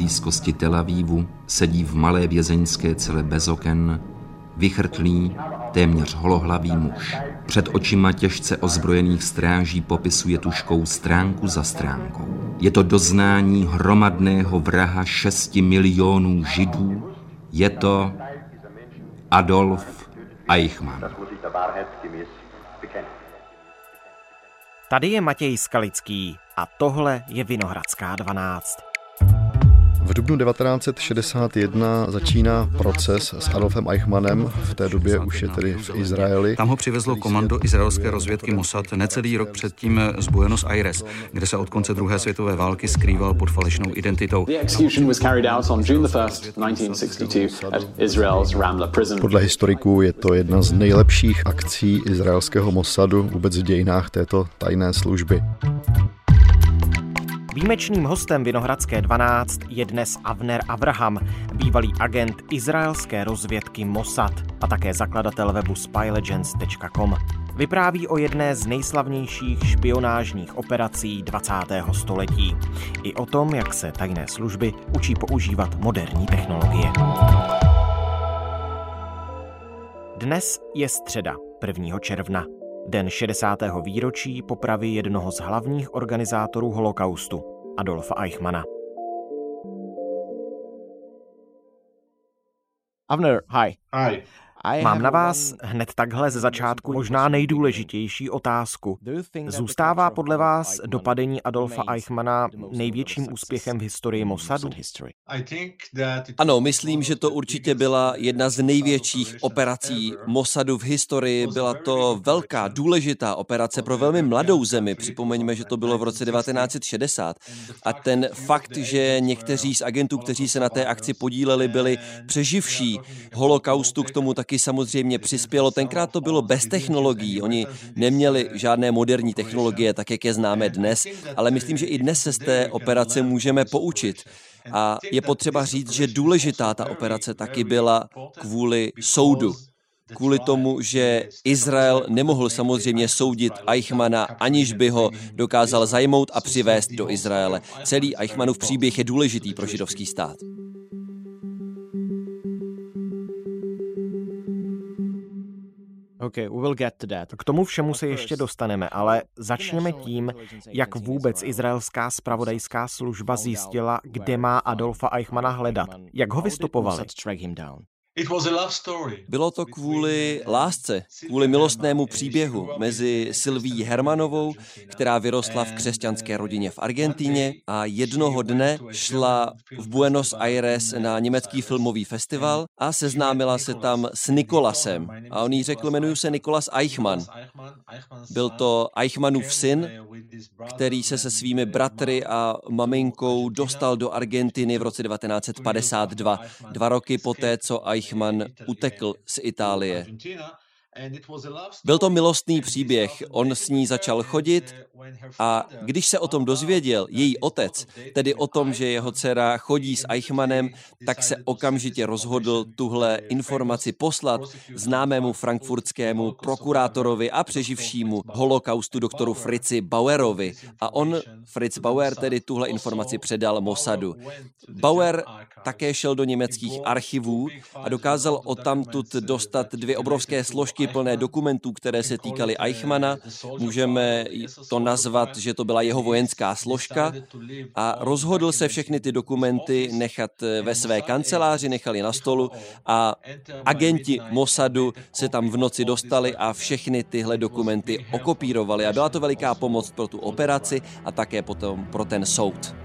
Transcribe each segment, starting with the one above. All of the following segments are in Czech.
blízkosti Tel Avivu sedí v malé vězeňské cele bez oken vychrtlý, téměř holohlavý muž. Před očima těžce ozbrojených stráží popisuje tuškou stránku za stránkou. Je to doznání hromadného vraha šesti milionů židů. Je to Adolf Eichmann. Tady je Matěj Skalický a tohle je Vinohradská 12. V dubnu 1961 začíná proces s Adolfem Eichmannem, v té době už je tedy v Izraeli. Tam ho přivezlo komando izraelské rozvědky Mossad necelý rok předtím z Buenos Aires, kde se od konce druhé světové války skrýval pod falešnou identitou. Podle historiků je to jedna z nejlepších akcí izraelského Mossadu vůbec v dějinách této tajné služby. Výjimečným hostem Vinohradské 12 je dnes Avner Abraham, bývalý agent izraelské rozvědky Mossad a také zakladatel webu spylegends.com. Vypráví o jedné z nejslavnějších špionážních operací 20. století. I o tom, jak se tajné služby učí používat moderní technologie. Dnes je středa 1. června den 60. výročí popravy jednoho z hlavních organizátorů holokaustu, Adolfa Eichmana. Avner, hi. Hi. Mám na vás hned takhle ze začátku možná nejdůležitější otázku. Zůstává podle vás dopadení Adolfa Eichmana největším úspěchem v historii Mossadu? Ano, myslím, že to určitě byla jedna z největších operací Mossadu v historii. Byla to velká, důležitá operace pro velmi mladou zemi. Připomeňme, že to bylo v roce 1960. A ten fakt, že někteří z agentů, kteří se na té akci podíleli, byli přeživší holokaustu, k tomu tak taky samozřejmě přispělo. Tenkrát to bylo bez technologií, oni neměli žádné moderní technologie, tak jak je známe dnes, ale myslím, že i dnes se z té operace můžeme poučit. A je potřeba říct, že důležitá ta operace taky byla kvůli soudu. Kvůli tomu, že Izrael nemohl samozřejmě soudit Eichmana, aniž by ho dokázal zajmout a přivést do Izraele. Celý Eichmanův příběh je důležitý pro židovský stát. We will get to that. K tomu všemu se ještě dostaneme, ale začněme tím, jak vůbec izraelská spravodajská služba zjistila, kde má Adolfa Eichmana hledat, jak ho vystupovali. Bylo to kvůli lásce, kvůli milostnému příběhu mezi Silví Hermanovou, která vyrostla v křesťanské rodině v Argentíně a jednoho dne šla v Buenos Aires na německý filmový festival a seznámila se tam s Nikolasem. A on jí řekl, jmenuji se Nikolas Eichmann. Byl to Eichmannův syn, který se se svými bratry a maminkou dostal do Argentiny v roce 1952, dva roky poté, co Eichmann Eichmann utekl z Itálie. Byl to milostný příběh. On s ní začal chodit a když se o tom dozvěděl její otec, tedy o tom, že jeho dcera chodí s Eichmannem, tak se okamžitě rozhodl tuhle informaci poslat známému frankfurtskému prokurátorovi a přeživšímu holokaustu doktoru Fritzi Bauerovi. A on, Fritz Bauer, tedy tuhle informaci předal Mossadu. Bauer také šel do německých archivů a dokázal odtamtud dostat dvě obrovské složky plné dokumentů, které se týkaly Eichmana. Můžeme to nazvat, že to byla jeho vojenská složka a rozhodl se všechny ty dokumenty nechat ve své kanceláři, nechali na stolu a agenti Mossadu se tam v noci dostali a všechny tyhle dokumenty okopírovali a byla to veliká pomoc pro tu operaci a také potom pro ten soud.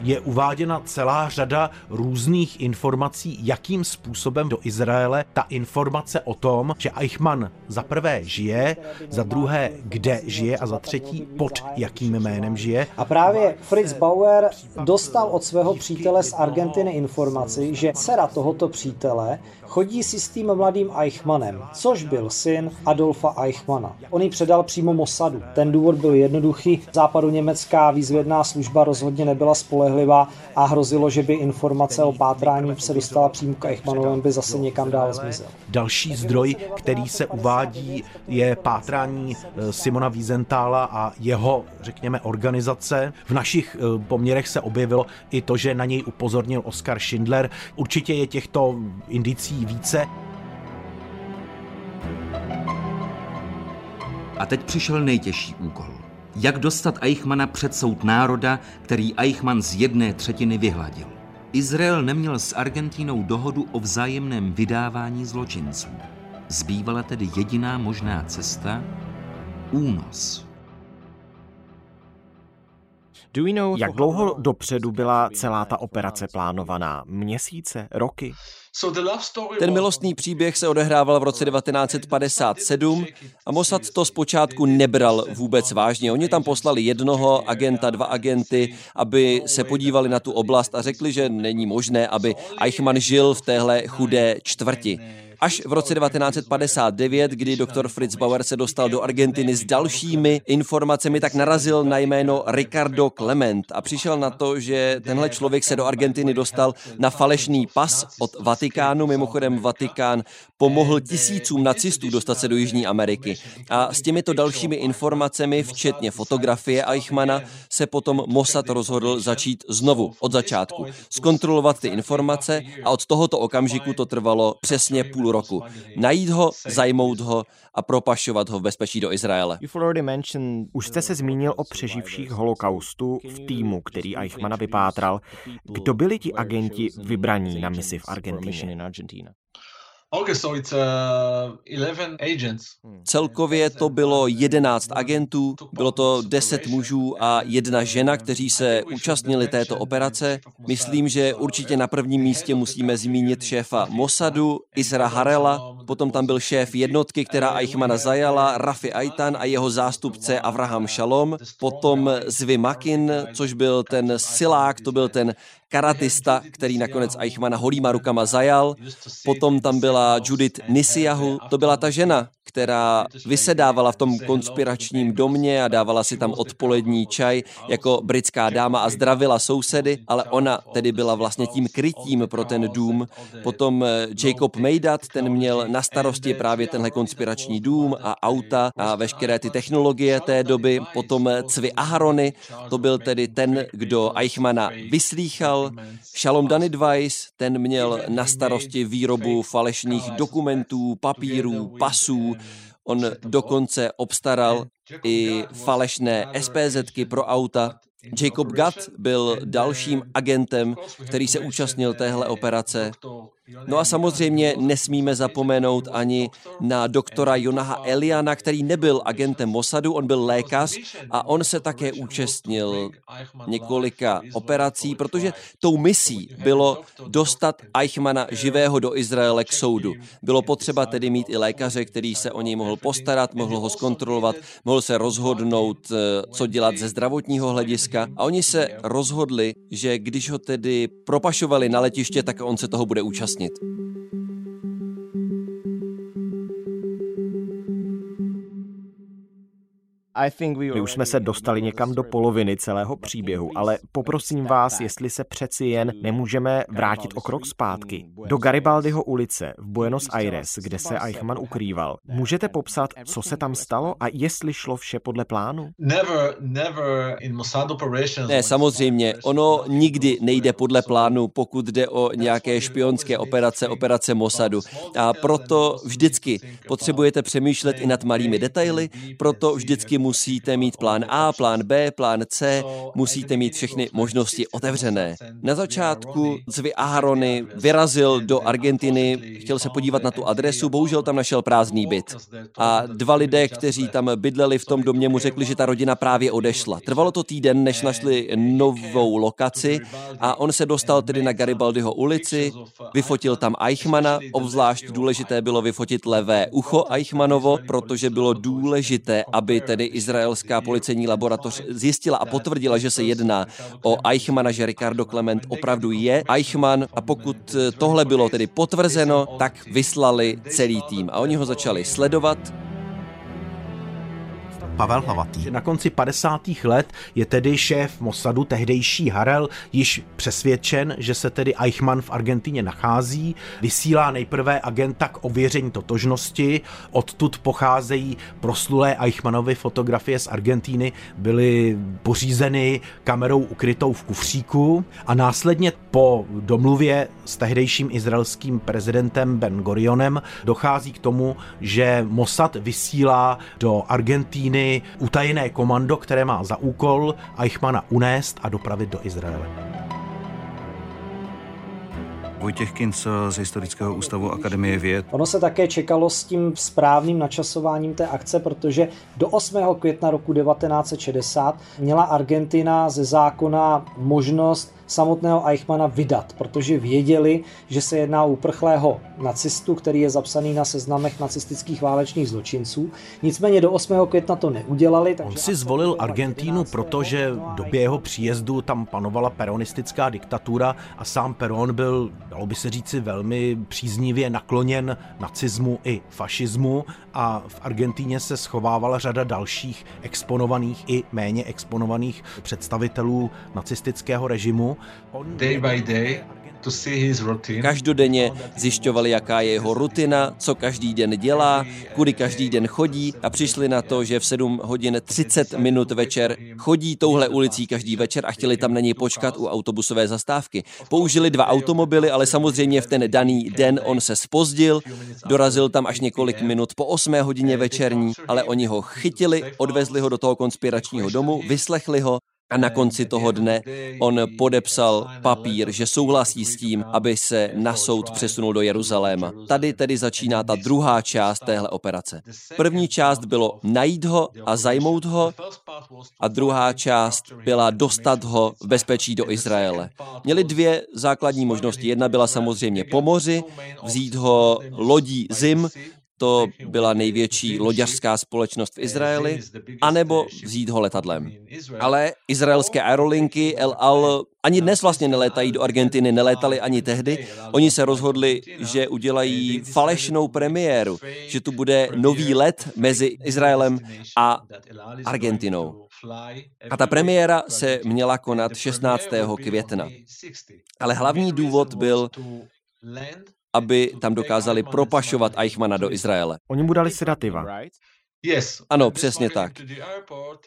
Je uváděna celá řada různých informací, jakým způsobem do Izraele ta informace o tom, že Eichmann za prvé žije, za druhé kde žije a za třetí pod jakým jménem žije. A právě Fritz Bauer dostal od svého přítele z Argentiny informaci, že dcera tohoto přítele chodí si s tím mladým Eichmannem, což byl syn Adolfa Eichmana. On ji předal přímo Mossadu. Ten důvod byl jednoduchý. Západu německá výzvědná služba rozhodně nebyla spolehlivá spolehlivá a hrozilo, že by informace o pátrání se dostala přímo k Eichmannovem, by zase někam dál zmizel. Další zdroj, který se uvádí, je pátrání eh, Simona Wiesentála a jeho, řekněme, organizace. V našich eh, poměrech se objevilo i to, že na něj upozornil Oskar Schindler. Určitě je těchto indicí více. A teď přišel nejtěžší úkol. Jak dostat Eichmana před soud národa, který Eichmann z jedné třetiny vyhladil? Izrael neměl s Argentínou dohodu o vzájemném vydávání zločinců. Zbývala tedy jediná možná cesta únos. Jak dlouho dopředu byla celá ta operace plánovaná? Měsíce? Roky? Ten milostný příběh se odehrával v roce 1957 a Mossad to zpočátku nebral vůbec vážně. Oni tam poslali jednoho agenta, dva agenty, aby se podívali na tu oblast a řekli, že není možné, aby Eichmann žil v téhle chudé čtvrti. Až v roce 1959, kdy doktor Fritz Bauer se dostal do Argentiny s dalšími informacemi, tak narazil na jméno Ricardo Clement a přišel na to, že tenhle člověk se do Argentiny dostal na falešný pas od Vatikánu. Mimochodem Vatikán pomohl tisícům nacistů dostat se do Jižní Ameriky. A s těmito dalšími informacemi, včetně fotografie Eichmana, se potom Mossad rozhodl začít znovu od začátku. Zkontrolovat ty informace a od tohoto okamžiku to trvalo přesně půl roku. Najít ho, zajmout ho a propašovat ho v bezpečí do Izraele. Už jste se zmínil o přeživších holokaustu v týmu, který Eichmana vypátral. Kdo byli ti agenti vybraní na misi v Argentině? Uh, hmm. Celkově to bylo 11 agentů, bylo to 10 mužů a jedna žena, kteří se účastnili této operace. Myslím, že určitě na prvním místě musíme zmínit šéfa Mossadu, Isra Harela, potom tam byl šéf jednotky, která Eichmana zajala, Rafi Aitan a jeho zástupce Avraham Shalom, potom Zvi Makin, což byl ten silák, to byl ten karatista, který nakonec Eichmana holýma rukama zajal. Potom tam byla Judith Nisiahu, to byla ta žena, která vysedávala v tom konspiračním domě a dávala si tam odpolední čaj jako britská dáma a zdravila sousedy, ale ona tedy byla vlastně tím krytím pro ten dům. Potom eh, Jacob Meidat, ten měl na starosti právě tenhle konspirační dům a auta a veškeré ty technologie té doby. Potom eh, Cvi Aharony, to byl tedy ten, kdo Eichmana vyslýchal. Shalom Danidvais, ten měl na starosti výrobu falešných dokumentů, papírů, pasů, On dokonce obstaral i falešné SPZky pro auta. Jacob Gatt byl dalším agentem, který se účastnil téhle operace. No a samozřejmě nesmíme zapomenout ani na doktora Jonaha Eliana, který nebyl agentem Mossadu, on byl lékař a on se také účastnil několika operací, protože tou misí bylo dostat Eichmana živého do Izraele k soudu. Bylo potřeba tedy mít i lékaře, který se o něj mohl postarat, mohl ho zkontrolovat, mohl se rozhodnout, eh, co dělat ze zdravotního hlediska. A oni se rozhodli, že když ho tedy propašovali na letiště, tak on se toho bude účastnit гаснет. My už jsme se dostali někam do poloviny celého příběhu, ale poprosím vás, jestli se přeci jen nemůžeme vrátit o krok zpátky. Do Garibaldiho ulice v Buenos Aires, kde se Eichmann ukrýval. Můžete popsat, co se tam stalo a jestli šlo vše podle plánu? Ne, samozřejmě. Ono nikdy nejde podle plánu, pokud jde o nějaké špionské operace, operace Mossadu. A proto vždycky potřebujete přemýšlet i nad malými detaily, proto vždycky musíte mít plán A, plán B, plán C, musíte mít všechny možnosti otevřené. Na začátku Zvi Aharony vyrazil do Argentiny, chtěl se podívat na tu adresu, bohužel tam našel prázdný byt. A dva lidé, kteří tam bydleli v tom domě, mu řekli, že ta rodina právě odešla. Trvalo to týden, než našli novou lokaci a on se dostal tedy na Garibaldiho ulici, vyfotil tam Eichmana, obzvlášť důležité bylo vyfotit levé ucho Eichmanovo, protože bylo důležité, aby tedy izraelská policejní laboratoř zjistila a potvrdila, že se jedná o Eichmana, že Ricardo Clement opravdu je Eichmann. A pokud tohle bylo tedy potvrzeno, tak vyslali celý tým. A oni ho začali sledovat Pavel Hlavatý. Na konci 50. let je tedy šéf Mossadu, tehdejší Harel, již přesvědčen, že se tedy Eichmann v Argentině nachází. Vysílá nejprve agenta k ověření totožnosti. Odtud pocházejí proslulé Eichmannovy fotografie z Argentíny, byly pořízeny kamerou ukrytou v kufříku a následně po domluvě s tehdejším izraelským prezidentem Ben Gorionem dochází k tomu, že Mossad vysílá do Argentíny utajené komando, které má za úkol Eichmana unést a dopravit do Izraele. Vojtěch Kinc z Historického ústavu Akademie věd. Ono se také čekalo s tím správným načasováním té akce, protože do 8. května roku 1960 měla Argentina ze zákona možnost samotného Eichmana vydat, protože věděli, že se jedná o uprchlého nacistu, který je zapsaný na seznamech nacistických válečných zločinců. Nicméně do 8. května to neudělali. Takže On si zvolil Argentínu, protože v době jeho příjezdu tam panovala peronistická diktatura a sám Peron byl, dalo by se říci, velmi příznivě nakloněn nacismu i fašismu a v Argentíně se schovávala řada dalších exponovaných i méně exponovaných představitelů nacistického režimu. Day by day Každodenně zjišťovali, jaká je jeho rutina, co každý den dělá, kudy každý den chodí a přišli na to, že v 7 hodin 30 minut večer chodí touhle ulicí každý večer a chtěli tam na něj počkat u autobusové zastávky. Použili dva automobily, ale samozřejmě v ten daný den on se spozdil, dorazil tam až několik minut po 8 hodině večerní, ale oni ho chytili, odvezli ho do toho konspiračního domu, vyslechli ho a na konci toho dne on podepsal papír, že souhlasí s tím, aby se na soud přesunul do Jeruzaléma. Tady tedy začíná ta druhá část téhle operace. První část bylo najít ho a zajmout ho a druhá část byla dostat ho v bezpečí do Izraele. Měli dvě základní možnosti. Jedna byla samozřejmě po moři, vzít ho lodí zim to byla největší loďařská společnost v Izraeli, anebo vzít ho letadlem. Ale izraelské aerolinky El Al ani dnes vlastně nelétají do Argentiny, nelétali ani tehdy. Oni se rozhodli, že udělají falešnou premiéru, že tu bude nový let mezi Izraelem a Argentinou. A ta premiéra se měla konat 16. května. Ale hlavní důvod byl, aby tam dokázali propašovat Eichmana do Izraele. Oni mu dali sedativa. Ano, přesně tak.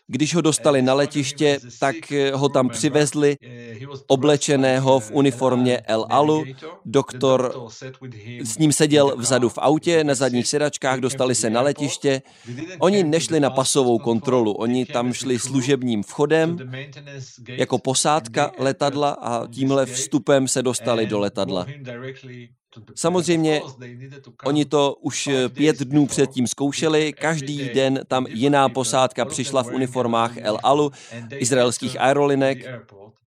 Když ho dostali na letiště, tak ho tam přivezli oblečeného v uniformě El Alu. Doktor s ním seděl vzadu v autě, na zadních sedačkách, dostali se na letiště. Oni nešli na pasovou kontrolu, oni tam šli služebním vchodem jako posádka letadla a tímhle vstupem se dostali do letadla. Samozřejmě, oni to už pět dnů předtím zkoušeli, každý den tam jiná posádka přišla v uniformách El Alu, izraelských aerolinek,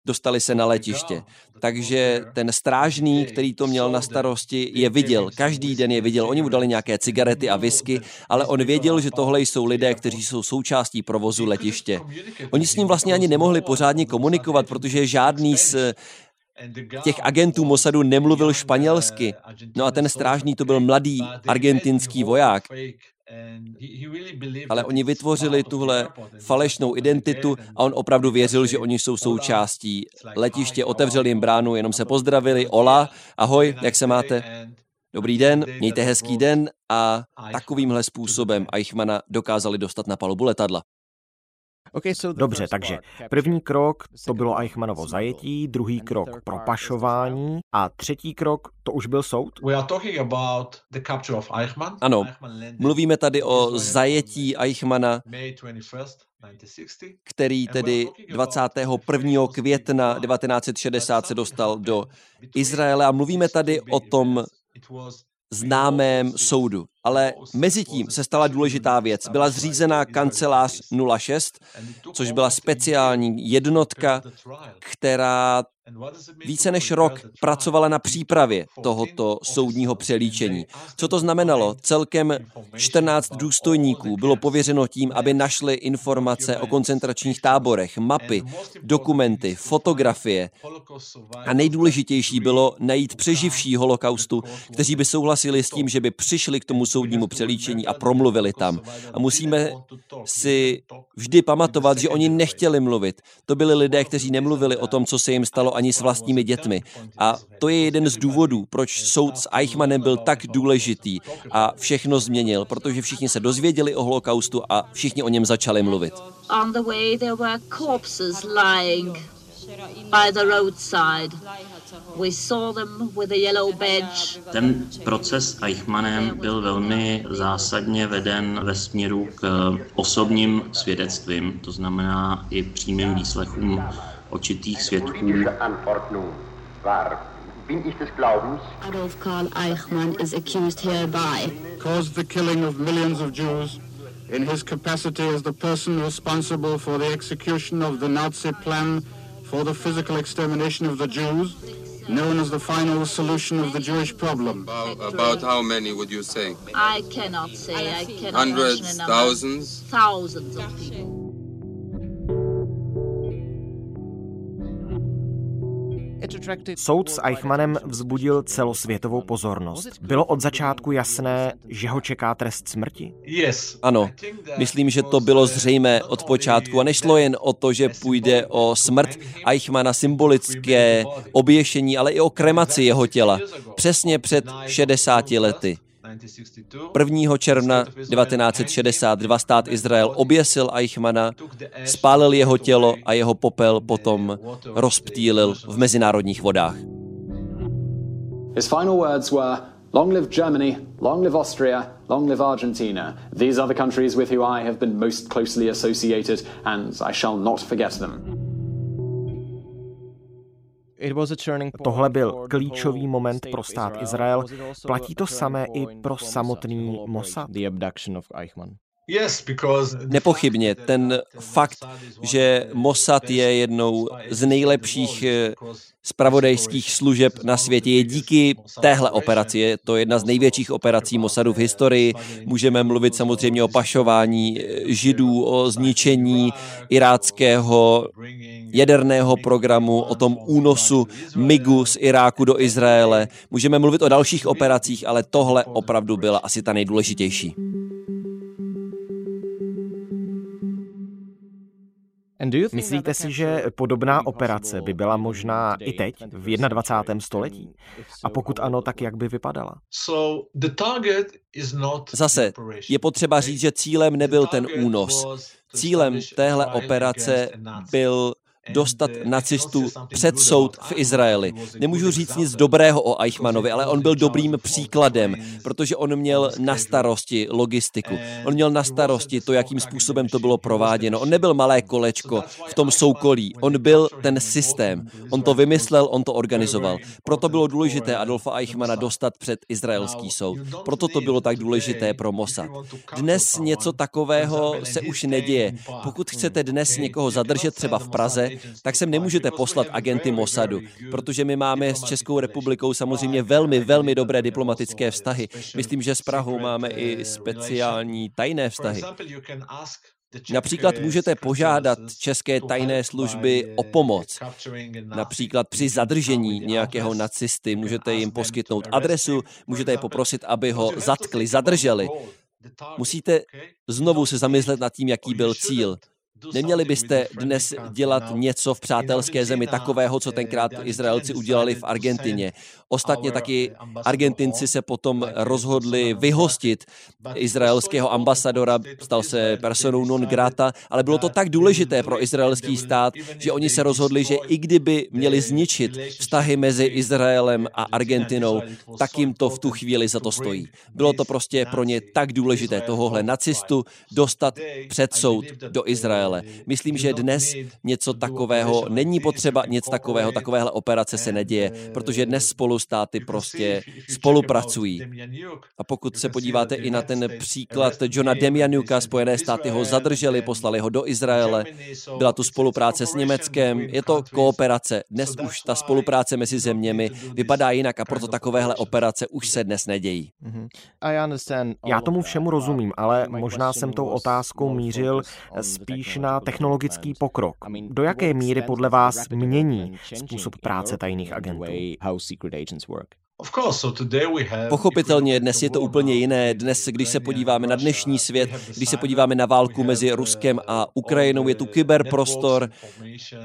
dostali se na letiště. Takže ten strážný, který to měl na starosti, je viděl. Každý den je viděl. Oni mu dali nějaké cigarety a whisky, ale on věděl, že tohle jsou lidé, kteří jsou součástí provozu letiště. Oni s ním vlastně ani nemohli pořádně komunikovat, protože žádný z těch agentů Mossadu nemluvil španělsky. No a ten strážný to byl mladý argentinský voják. Ale oni vytvořili tuhle falešnou identitu a on opravdu věřil, že oni jsou součástí letiště, otevřeli jim bránu, jenom se pozdravili, ola, ahoj, jak se máte? Dobrý den, mějte hezký den a takovýmhle způsobem Eichmana dokázali dostat na palubu letadla. Dobře, takže první krok to bylo Eichmannovo zajetí, druhý krok propašování a třetí krok to už byl soud? Ano, mluvíme tady o zajetí Eichmana, který tedy 21. května 1960 se dostal do Izraele a mluvíme tady o tom známém soudu. Ale mezi tím se stala důležitá věc. Byla zřízená kancelář 06, což byla speciální jednotka, která více než rok pracovala na přípravě tohoto soudního přelíčení. Co to znamenalo? Celkem 14 důstojníků bylo pověřeno tím, aby našli informace o koncentračních táborech, mapy, dokumenty, fotografie. A nejdůležitější bylo najít přeživší holokaustu, kteří by souhlasili s tím, že by přišli k tomu soudnímu přelíčení a promluvili tam. A musíme si vždy pamatovat, že oni nechtěli mluvit. To byli lidé, kteří nemluvili o tom, co se jim stalo ani s vlastními dětmi. A to je jeden z důvodů, proč soud s Eichmannem byl tak důležitý a všechno změnil, protože všichni se dozvěděli o holokaustu a všichni o něm začali mluvit. On the way there were corpses lying by the roadside. We saw them with a yellow badge. Ten proces Eichmannem byl velmi zásadně veden ve směru k eh, osobním svědectvím, to znamená i přímým výslechům očitých svědků. bin ich des Glaubens. Adolf Karl Eichmann is accused hereby. Caused the killing of millions of Jews in his capacity as the person responsible for the execution of the Nazi plan for the physical extermination of the Jews, known as the final solution of the Jewish problem. About, about how many would you say? I cannot say. I cannot Hundreds, thousands? Thousands of people. Soud s Eichmannem vzbudil celosvětovou pozornost. Bylo od začátku jasné, že ho čeká trest smrti? Ano, myslím, že to bylo zřejmé od počátku a nešlo jen o to, že půjde o smrt Eichmana symbolické oběšení, ale i o kremaci jeho těla. Přesně před 60 lety. 1. června 1962 stát Izrael oběsil Eichmana, spálil jeho tělo a jeho popel potom rozptýlil v mezinárodních vodách. His final words were, Long live Germany, long live Austria, long live Argentina. These are the countries with whom I have been most closely associated, and I shall not forget them. Tohle byl klíčový moment pro stát Izrael. Platí to samé i pro samotný Mossad? Nepochybně, ten fakt, že Mossad je jednou z nejlepších spravodajských služeb na světě je díky téhle operaci. Je to jedna z největších operací Mossadu v historii. Můžeme mluvit samozřejmě o pašování židů, o zničení iráckého jaderného programu, o tom únosu MIGu z Iráku do Izraele. Můžeme mluvit o dalších operacích, ale tohle opravdu byla asi ta nejdůležitější. Myslíte si, že podobná operace by byla možná i teď, v 21. století? A pokud ano, tak jak by vypadala? Zase, je potřeba říct, že cílem nebyl ten únos. Cílem téhle operace byl dostat nacistu před soud v Izraeli. Nemůžu říct nic dobrého o Eichmannovi, ale on byl dobrým příkladem, protože on měl na starosti logistiku. On měl na starosti to, jakým způsobem to bylo prováděno. On nebyl malé kolečko v tom soukolí. On byl ten systém. On to vymyslel, on to organizoval. Proto bylo důležité Adolfa Eichmana dostat před izraelský soud. Proto to bylo tak důležité pro Mossad. Dnes něco takového se už neděje. Pokud chcete dnes někoho zadržet třeba v Praze, tak sem nemůžete poslat agenty Mossadu, protože my máme s Českou republikou samozřejmě velmi, velmi dobré diplomatické vztahy. Myslím, že s Prahou máme i speciální tajné vztahy. Například můžete požádat české tajné služby o pomoc. Například při zadržení nějakého nacisty můžete jim poskytnout adresu, můžete je poprosit, aby ho zatkli, zadrželi. Musíte znovu se zamyslet nad tím, jaký byl cíl. Neměli byste dnes dělat něco v přátelské zemi takového, co tenkrát Izraelci udělali v Argentině. Ostatně taky Argentinci se potom rozhodli vyhostit izraelského ambasadora, stal se personou non grata, ale bylo to tak důležité pro izraelský stát, že oni se rozhodli, že i kdyby měli zničit vztahy mezi Izraelem a Argentinou, tak jim to v tu chvíli za to stojí. Bylo to prostě pro ně tak důležité tohohle nacistu dostat před soud do Izraele. Izraele. Myslím, že dnes něco takového není potřeba, nic takového, takovéhle operace se neděje, protože dnes spolu státy prostě spolupracují. A pokud se podíváte i na ten příklad Johna Demjanuka, Spojené státy ho zadrželi, poslali ho do Izraele, byla tu spolupráce s Německem, je to kooperace. Dnes už ta spolupráce mezi zeměmi vypadá jinak a proto takovéhle operace už se dnes nedějí. Mhm. Já tomu všemu rozumím, ale možná jsem tou otázkou mířil spíš na technologický pokrok. Do jaké míry podle vás mění způsob práce tajných agentů? Pochopitelně dnes je to úplně jiné. Dnes, když se podíváme na dnešní svět, když se podíváme na válku mezi Ruskem a Ukrajinou, je tu kyberprostor,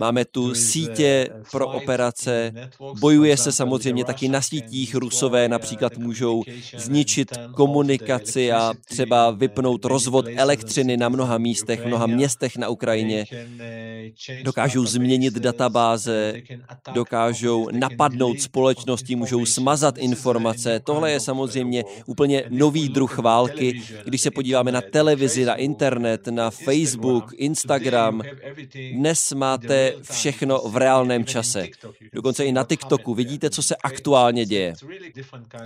máme tu sítě pro operace, bojuje se samozřejmě taky na sítích. Rusové například můžou zničit komunikaci a třeba vypnout rozvod elektřiny na mnoha místech, v mnoha městech na Ukrajině. Dokážou změnit databáze, dokážou napadnout společnosti, můžou smazat informace. Tohle je samozřejmě úplně nový druh války. Když se podíváme na televizi, na internet, na Facebook, Instagram, dnes máte všechno v reálném čase. Dokonce i na TikToku vidíte, co se aktuálně děje.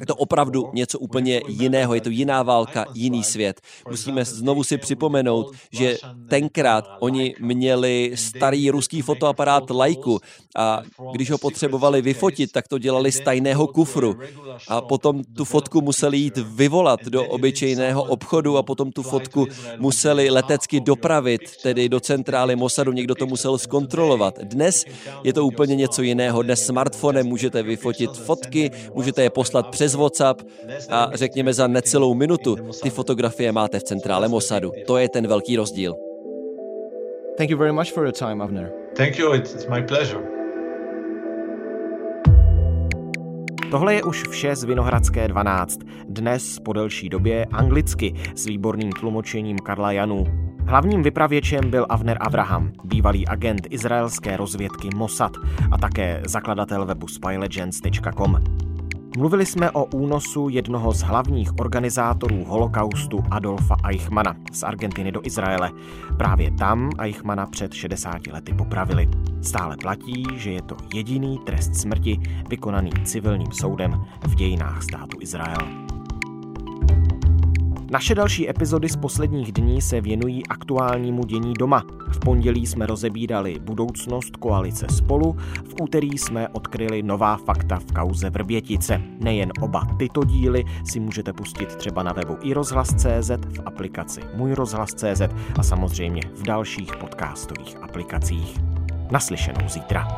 Je to opravdu něco úplně jiného, je to jiná válka, jiný svět. Musíme znovu si připomenout, že tenkrát oni měli starý ruský fotoaparát Lajku a když ho potřebovali vyfotit, tak to dělali z tajného kufru a potom tu fotku museli jít vyvolat do obyčejného obchodu a potom tu fotku museli letecky dopravit, tedy do centrály Mossadu, někdo to musel zkontrolovat. Dnes je to úplně něco jiného. Dnes smartfonem můžete vyfotit fotky, můžete je poslat přes WhatsApp a řekněme za necelou minutu ty fotografie máte v centrále Mossadu. To je ten velký rozdíl. Thank you very much for your time, Avner. Thank you, it's my pleasure. Tohle je už vše z Vinohradské 12. Dnes po delší době anglicky s výborným tlumočením Karla Janu. Hlavním vypravěčem byl Avner Abraham, bývalý agent izraelské rozvědky Mossad a také zakladatel webu spylegends.com. Mluvili jsme o únosu jednoho z hlavních organizátorů holokaustu Adolfa Eichmana z Argentiny do Izraele. Právě tam Eichmana před 60 lety popravili. Stále platí, že je to jediný trest smrti vykonaný civilním soudem v dějinách státu Izrael. Naše další epizody z posledních dní se věnují aktuálnímu dění doma. V pondělí jsme rozebírali budoucnost koalice spolu, v úterý jsme odkryli nová fakta v kauze Vrbětice. Nejen oba tyto díly si můžete pustit třeba na webu i rozhlas.cz, v aplikaci Můj rozhlas.cz a samozřejmě v dalších podcastových aplikacích. Naslyšenou zítra.